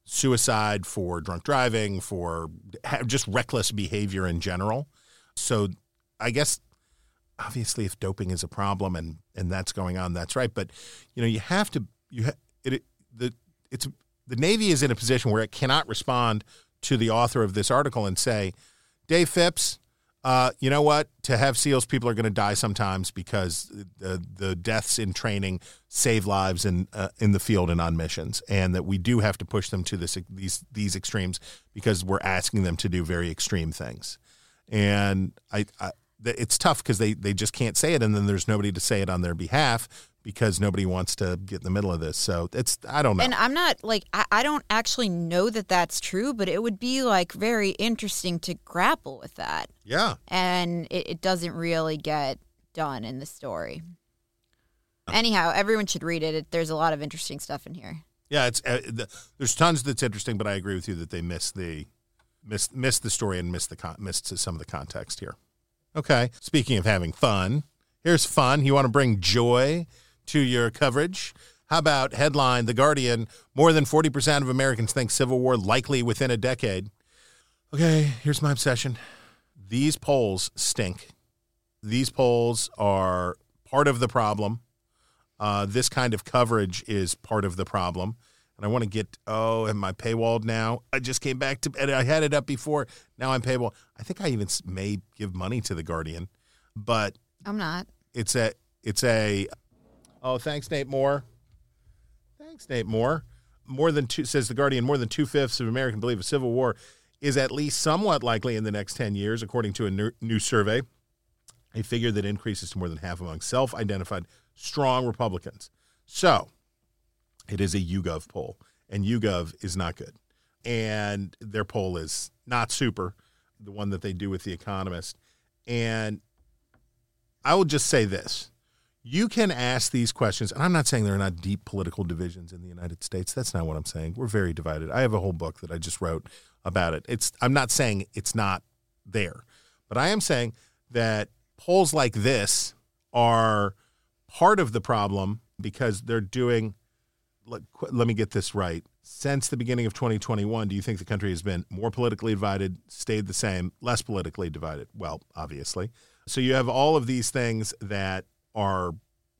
S7: suicide, for drunk driving, for just reckless behavior in general. So I guess obviously if doping is a problem and and that's going on, that's right. But you know you have to you ha- it, it the it's the Navy is in a position where it cannot respond to the author of this article and say, Dave Philipps, uh, you know what? To have SEALs, people are going to die sometimes because the the deaths in training save lives in uh, in the field and on missions, and that we do have to push them to this these these extremes because we're asking them to do very extreme things. And I, I it's tough because they they just can't say it, and then there's nobody to say it on their behalf because nobody wants to get in the middle of this. So it's I don't know.
S8: And I'm not like I, I don't actually know that that's true, but it would be like very interesting to grapple with that.
S7: Yeah.
S8: And it, it doesn't really get done in the story. Anyhow, everyone should read it. it. There's a lot of interesting stuff in here.
S7: Yeah, it's uh, the, there's tons that's interesting, but I agree with you that they miss the miss miss the story and miss the con- missed some of the context here. Okay. Speaking of having fun, here's fun. You want to bring joy to your coverage. How about headline The Guardian? More than 40% of Americans think civil war likely within a decade. Okay, here's my obsession. These polls stink. These polls are part of the problem. Uh, this kind of coverage is part of the problem. And I want to get, oh, am I paywalled now? I just came back to, and I had it up before. Now I'm paywalled. I think I even may give money to The Guardian, but
S8: I'm not.
S7: It's a, it's a, Oh, thanks, Nate Moore. Thanks, Nate Moore. More than two, says the Guardian, more than two fifths of Americans believe a civil war is at least somewhat likely in the next 10 years, according to a new, new survey. A figure that increases to more than half among self identified strong Republicans. So it is a YouGov poll, and YouGov is not good. And their poll is not super, the one that they do with The Economist. And I will just say this you can ask these questions, and I'm not saying there are not deep political divisions in the United States. That's not what I'm saying. We're very divided. I have a whole book that I just wrote about it. It's I'm not saying it's not there, but I am saying that polls like this are part of the problem because they're doing. Let, let me get this right. Since the beginning of 2021, do you think the country has been more politically divided, stayed the same, less politically divided? Well, obviously. So you have all of these things that are,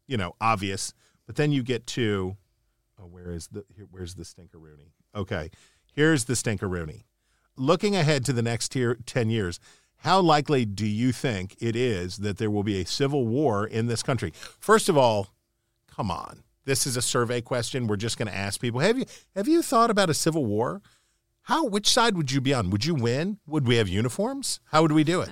S7: you know, obvious. But then you get to, oh, where is the here, where's the stinkeroonie? Okay, here's the stinkeroonie. Looking ahead to the next tier, ten years, how likely do you think it is that there will be a civil war in this country? First of all, come on. This is a survey question. We're just going to ask people, have you have you thought about a civil war? How which side would you be on? Would you win? Would we have uniforms? How would we do it?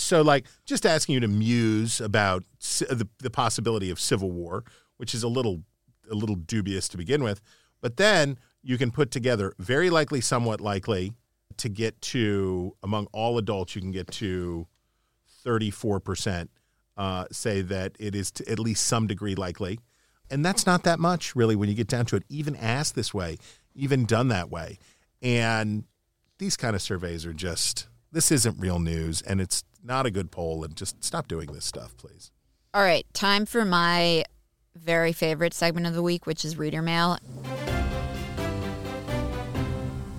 S7: So, like, just asking you to muse about the, the possibility of civil war, which is a little a little dubious to begin with, but then you can put together very likely, somewhat likely, to get to among all adults, you can get to thirty four percent uh, say that it is to at least some degree likely, and that's not that much really when you get down to it. Even asked this way, even done that way, and these kind of surveys are just this isn't real news, and it's not a good poll and just stop doing this stuff, please.
S8: All right, time for my very favorite segment of the week, which is reader mail.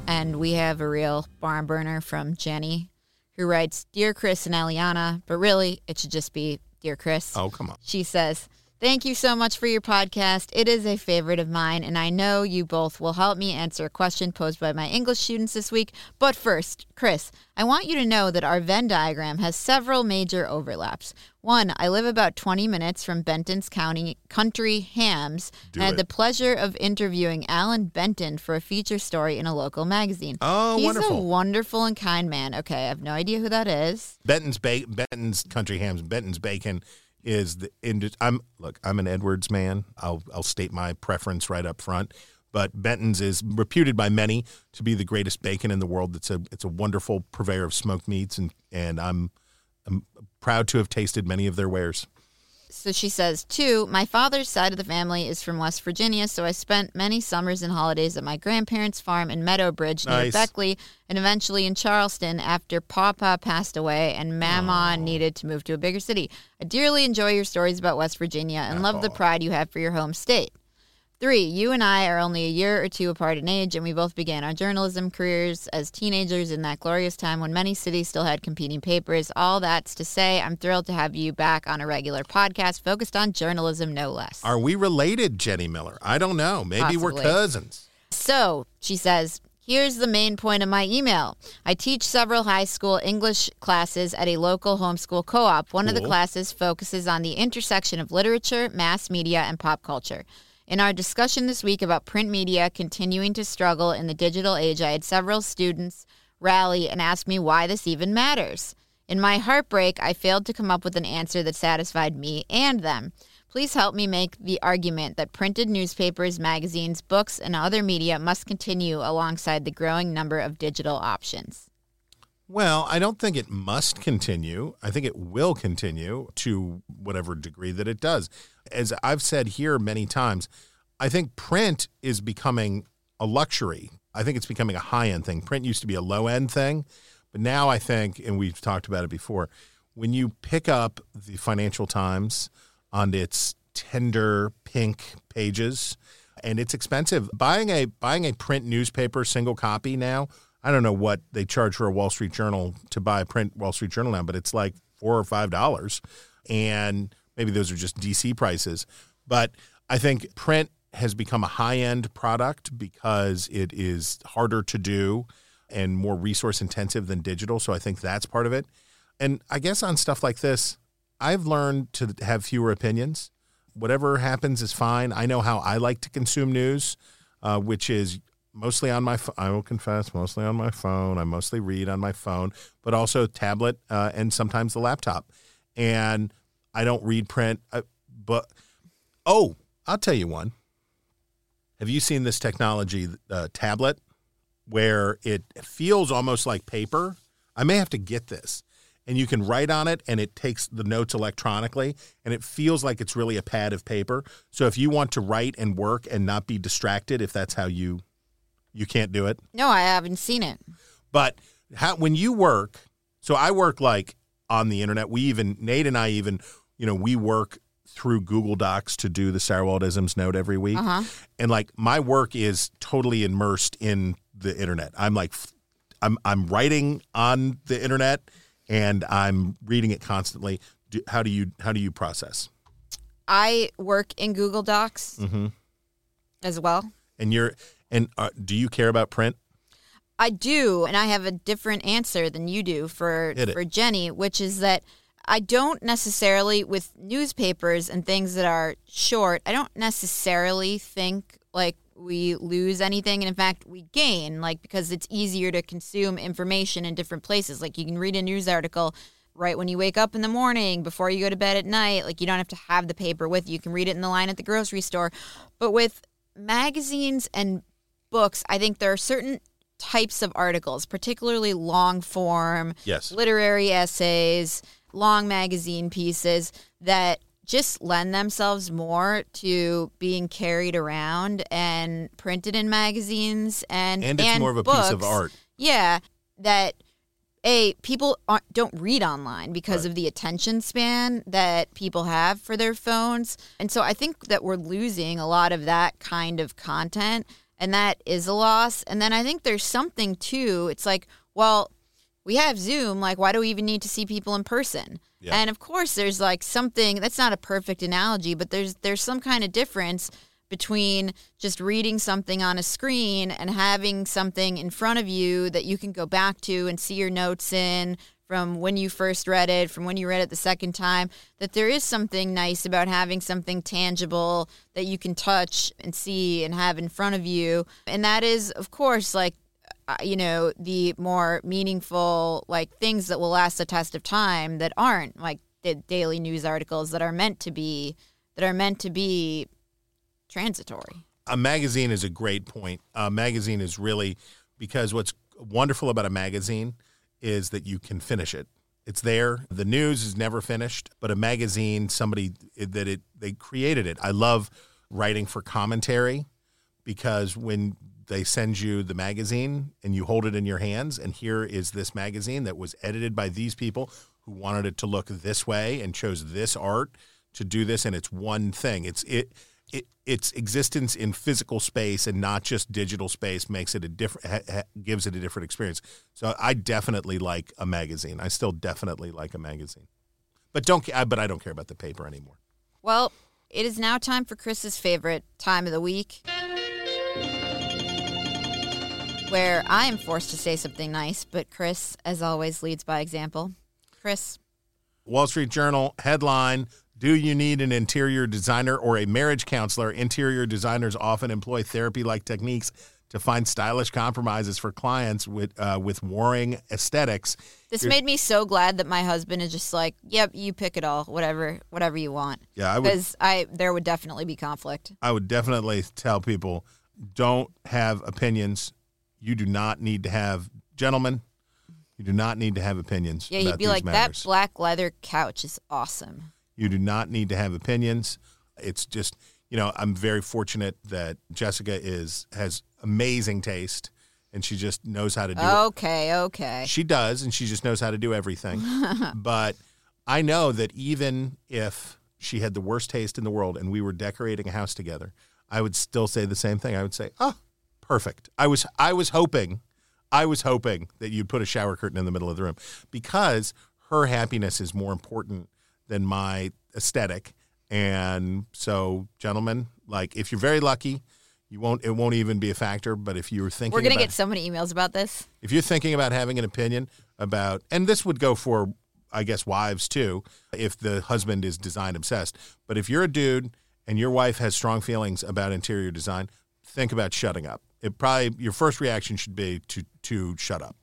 S8: And we have a real barn burner from Jenny, who writes, Dear Chris and Eliana, but really, it should just be Dear Chris.
S7: Oh, come on.
S8: She says, Thank you so much for your podcast. It is a favorite of mine, and I know you both will help me answer a question posed by my English students this week. But first, Chris, I want you to know that our Venn diagram has several major overlaps. One, I live about 20 minutes from Benton's County Country Hams,
S7: Do
S8: and I had
S7: it.
S8: the pleasure of interviewing Allan Benton for a feature story in a local magazine.
S7: Oh,
S8: He's
S7: wonderful.
S8: a wonderful and kind man. Okay, I have no idea who that is.
S7: Benton's ba- Benton's Country Hams, Benton's Bacon is the ind- I'm look, I'm an Edwards man. I'll I'll state my preference right up front. But Benton's is reputed by many to be the greatest bacon in the world. It's a it's a wonderful purveyor of smoked meats and and I'm I'm proud to have tasted many of their wares.
S8: So she says, two, my father's side of the family is from West Virginia, so I spent many summers and holidays at my grandparents' farm in Meadowbridge near
S7: Nice.
S8: Beckley and eventually in Charleston after Papa passed away and Mama needed to move to a bigger city. I dearly enjoy your stories about West Virginia and love the pride you have for your home state. Three, you and I are only a year or two apart in age, and we both began our journalism careers as teenagers in that glorious time when many cities still had competing papers. All that's to say, I'm thrilled to have you back on a regular podcast focused on journalism, no less.
S7: Are we related, Jenny Miller? I don't know. Maybe we're cousins.
S8: So, she says, here's the main point of my email. I teach several high school English classes at a local homeschool co op. One of the classes focuses on the intersection of literature, mass media, and pop culture. In our discussion this week about print media continuing to struggle in the digital age, I had several students rally and ask me why this even matters. In my heartbreak, I failed to come up with an answer that satisfied me and them. Please help me make the argument that printed newspapers, magazines, books, and other media must continue alongside the growing number of digital options.
S7: Well, I don't think it must continue. I think it will continue to whatever degree that it does. As I've said here many times, I think print is becoming a luxury. I think it's becoming a high end thing. Print used to be a low end thing, but now I think, and we've talked about it before, when you pick up the Financial Times on its tender pink pages, and it's expensive. Buying a buying a print newspaper single copy now, I don't know what they charge for a Wall Street Journal to buy a print Wall Street Journal now, but it's like four or five dollars, and maybe those are just DC prices. But I think print has become a high end product because it is harder to do and more resource intensive than digital. So I think that's part of it. And I guess on stuff like this, I've learned to have fewer opinions. Whatever happens is fine. I know how I like to consume news, uh, which is mostly on my. I will confess, mostly on my phone. I mostly read on my phone, but also tablet uh, and sometimes the laptop. And I don't read print. Uh, but oh, I'll tell you one. Have you seen this technology uh, tablet where it feels almost like paper? I may have to get this. And you can write on it and it takes the notes electronically and it feels like it's really a pad of paper. So if you want to write and work and not be distracted if that's how you you can't do it.
S8: No, I haven't seen it.
S7: But how, when you work, so I work like on the internet. We even Nate and I even, you know, we work through Google Docs to do the Stirewaltisms note every week,
S8: Uh-huh.
S7: and like my work is totally immersed in the internet. I'm like, I'm I'm writing on the internet and I'm reading it constantly. Do, how do you how do you process?
S8: I work in Google Docs
S7: Mm-hmm.
S8: as well.
S7: And you're and uh, do you care about print?
S8: I do, and I have a different answer than you do for for Jenny, which is that I don't necessarily with newspapers and things that are short. I don't necessarily think like we lose anything, and in fact, we gain, like because it's easier to consume information in different places. Like you can read a news article right when you wake up in the morning before you go to bed at night. Like you don't have to have the paper with you. You can read it in the line at the grocery store. But with magazines and books, I think there are certain types of articles, particularly long form,
S7: Yes.
S8: literary essays, long magazine pieces that just lend themselves more to being carried around and printed in magazines and
S7: And it's more of a piece of art.
S8: Yeah, that a people aren't, don't read online because of the attention span that people have for their phones, and so I think that we're losing a lot of that kind of content, and that is a loss. And then I think there's something too. It's like, well, we have Zoom. Like, why do we even need to see people in person?
S7: Yeah.
S8: And of course, there's like something that's not a perfect analogy, but there's there's some kind of difference between just reading something on a screen and having something in front of you that you can go back to and see your notes in from when you first read it, from when you read it the second time, that there is something nice about having something tangible that you can touch and see and have in front of you. And that is, of course, like, uh, you know, the more meaningful, like, things that will last the test of time that aren't like the daily news articles that are meant to be, that are meant to be transitory.
S7: a magazine is a great point. A magazine is really because what's wonderful about a magazine is that you can finish it. It's there. The news is never finished, but a magazine, somebody that it they created it. I love writing for commentary because when they send you the magazine and you hold it in your hands and here is this magazine that was edited by these people who wanted it to look this way and chose this art to do this and it's one thing. It's it it, its existence in physical space and not just digital space makes it a different ha, gives it a different experience. So I definitely like a magazine. I still definitely like a magazine, but don't ca- but I don't care about the paper anymore.
S8: Well, it is now time for Chris's favorite time of the week, where I am forced to say something nice, but Chris, as always, leads by example. Chris,
S7: Wall Street Journal headline Do you need an interior designer or a marriage counselor? Interior designers often employ therapy like techniques to find stylish compromises for clients with, uh, with warring aesthetics.
S8: this
S7: Here-
S8: made me so glad that my husband is just like, "Yep, you pick it all, whatever, whatever you want."
S7: Yeah, I would-
S8: because I there would definitely be conflict.
S7: I would definitely tell people don't have opinions. You do not need to have, gentlemen, you do not need to have opinions.
S8: Yeah, he'd be like,
S7: matters.
S8: "That black leather couch is awesome."
S7: You do not need to have opinions. It's just, you know, I'm very fortunate that Jessica is has amazing taste and she just knows how to do it.
S8: Okay, okay.
S7: She does, and she just knows how to do everything. but I know that even if she had the worst taste in the world and we were decorating a house together, I would still say the same thing. I would say, "Oh, perfect." I was I was hoping I was hoping that you'd put a shower curtain in the middle of the room because her happiness is more important than my aesthetic. And so, gentlemen, like if you're very lucky, you won't it won't even be a factor, but if you're thinking
S8: We're gonna
S7: about-
S8: get so many emails about this.
S7: if you're thinking about having an opinion about, and this would go for, I guess, wives too, if the husband is design obsessed. But if you're a dude and your wife has strong feelings about interior design, think about shutting up. It probably your first reaction should be to to shut up.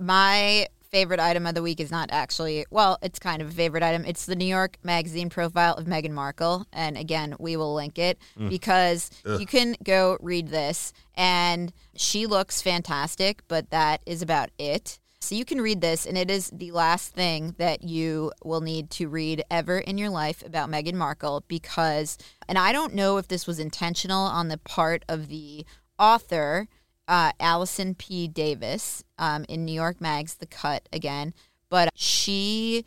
S8: My favorite item of the week is not actually, well, it's kind of a favorite item. It's the New York Magazine profile of Meghan Markle. And again, we will link it
S12: Mm.
S8: because
S12: Ugh.
S8: you can go read this. And she looks fantastic, but that is about it. So you can read this, and it is the last thing that you will need to read ever in your life about Meghan Markle because, and I don't know if this was intentional on the part of the author, uh, Allison P. Davis, um, in New York Mag's The Cut again, but she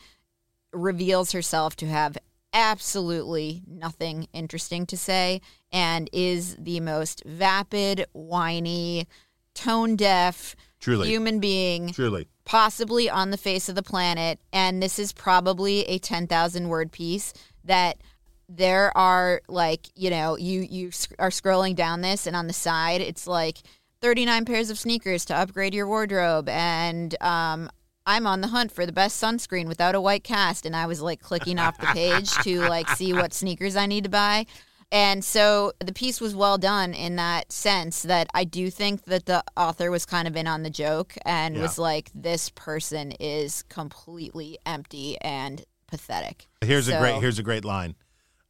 S8: reveals herself to have absolutely nothing interesting to say and is the most vapid, whiny, tone deaf
S7: Truly.
S8: human being
S7: Truly.
S8: possibly on the face of the planet. And this is probably a 10,000 word piece that there are like, you know, you, you sc- are scrolling down this and on the side, it's like 39 pairs of sneakers to upgrade your wardrobe. And, um, I'm on the hunt for the best sunscreen without a white cast. And I was like clicking off the page to like see what sneakers I need to buy. And so the piece was well done in that sense that I do think that the author was kind of in on the joke and
S7: Yeah.
S8: was like, this person is completely empty and pathetic.
S7: Here's a great here's a great line.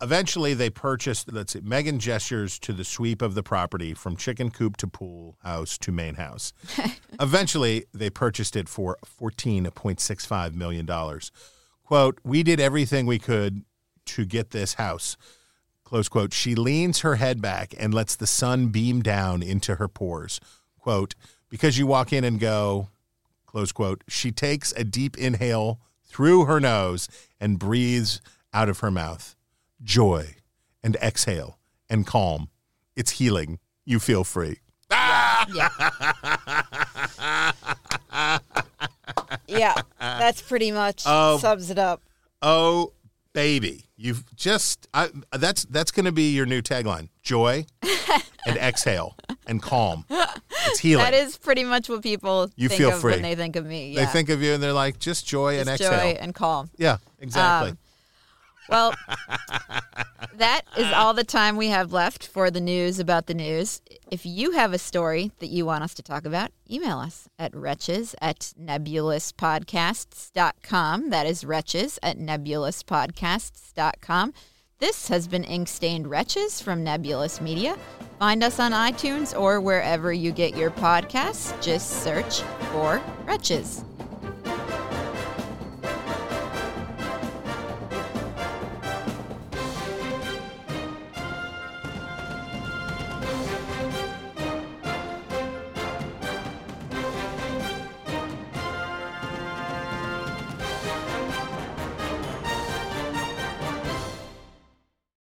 S7: Eventually, they purchased. Let's see. Meghan gestures to the sweep of the property from chicken coop to pool house to main house. Eventually, they purchased it for fourteen point six five million dollars. "Quote: We did everything we could to get this house." Close quote. She leans her head back and lets the sun beam down into her pores. Quote: Because you walk in and go, close quote. She takes a deep inhale through her nose and breathes out of her mouth. Joy and exhale and calm. It's healing. You feel free.
S8: Yeah. yeah, that's pretty much
S7: Oh.
S8: sums it up.
S7: Oh, baby, you've just I, that's that's going to be your new tagline: joy and exhale and calm. It's healing.
S8: That is pretty much what people
S7: You
S8: think
S7: feel
S8: of
S7: free.
S8: when they think of me.
S7: They think of you and they're like, just joy and exhale.
S8: joy and calm.
S7: yeah, exactly.
S8: Um, Well, that is uh. all the time we have left for the news about the news. If you have a story that you want us to talk about, email us at wretches at nebulouspodcasts.com. That is wretches at nebulouspodcasts.com. This has been Ink Stained Wretches from Nebulous Media. Find us on iTunes or wherever you get your podcasts. Just search for Wretches.